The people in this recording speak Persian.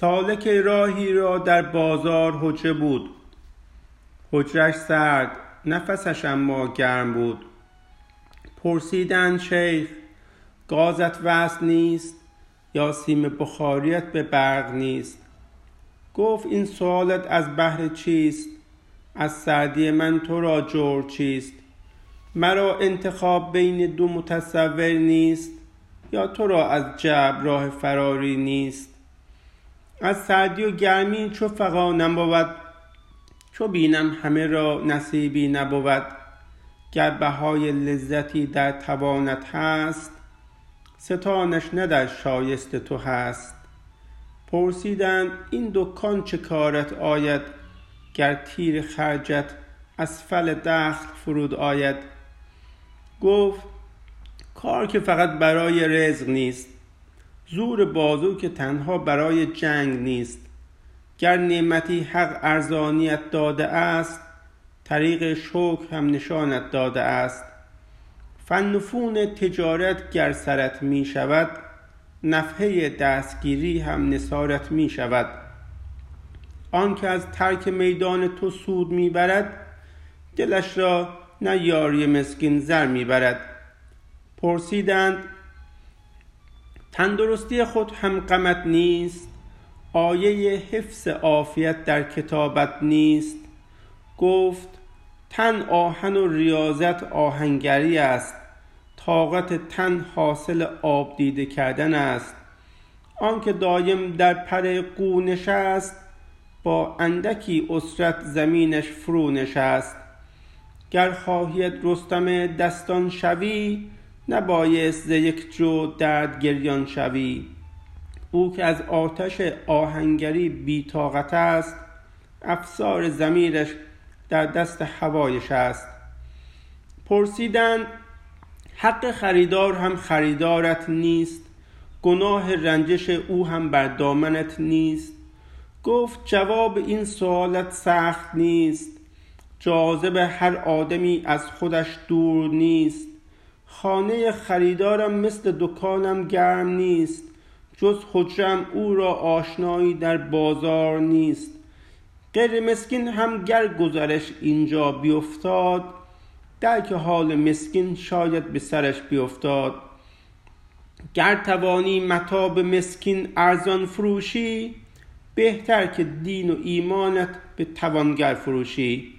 سالک راهی را در بازار حجره بود. حجرش سرد نفسش اما گرم بود. پرسیدند شیخ گازت وصل نیست یا سیم بخاریت به برق نیست؟ گفت این سوالت از بهر چیست؟ از سردی من تو را جور چیست؟ مرا انتخاب بین دو متصور نیست یا تو را از جبر راه فراری نیست؟ از سردی و گرمی چو فغا نبود چو بینم همه را نصیبی نبود. گر بهای لذتی در توانت هست ستانش نه در شایست تو هست. پرسیدند این دکان چه کارت آید گر تیر خرجت اسفل دخل فرود آید. گفت کار که فقط برای رزق نیست. زور بازو که تنها برای جنگ نیست. گر نعمتی حق ارزانیت داده است طریق شکر هم نشانت داده است. فن و فون تجارت گر سرت می شود نفحه دستگیری هم نثارت می شود. آنکه از ترک میدان تو سود می برد دلش را نه یاری مسکین زر می برد. پرسیدند تندرستی خود هم غمت نیست آیه حفظ عافیت در کتابت نیست. گفت تن آهن و ریاضت آهنگری است طاقت تن حاصل آب دیده کردن است. آنکه دایم در پر قو نشست با اندکی اسرت زمینش فرو نشست. گر خواهیت رستم دستان شوی نبایست ز یک جو درد گریان شوی. او که از آتش آهنگری بی طاقت است افسار ضمیرش در دست هوایش است. پرسیدند حق خریدار هم خریدارت نیست گناه رنجش او هم بر دامنت نیست. گفت جواب این سؤالت سخت نیست جاذب هر آدمی از خودش دور نیست. خانه خریدارم مثل دکانم گرم نیست جز حجره ام او را آشنایی در بازار نیست. غیر مسکین هم گر گذرش اینجا بیفتاد درک حال مسکین شاید به سرش بیفتاد. گر توانی متاع به مسکین ارزان فروشی بهتر که دین و ایمانت به توانگر فروشی.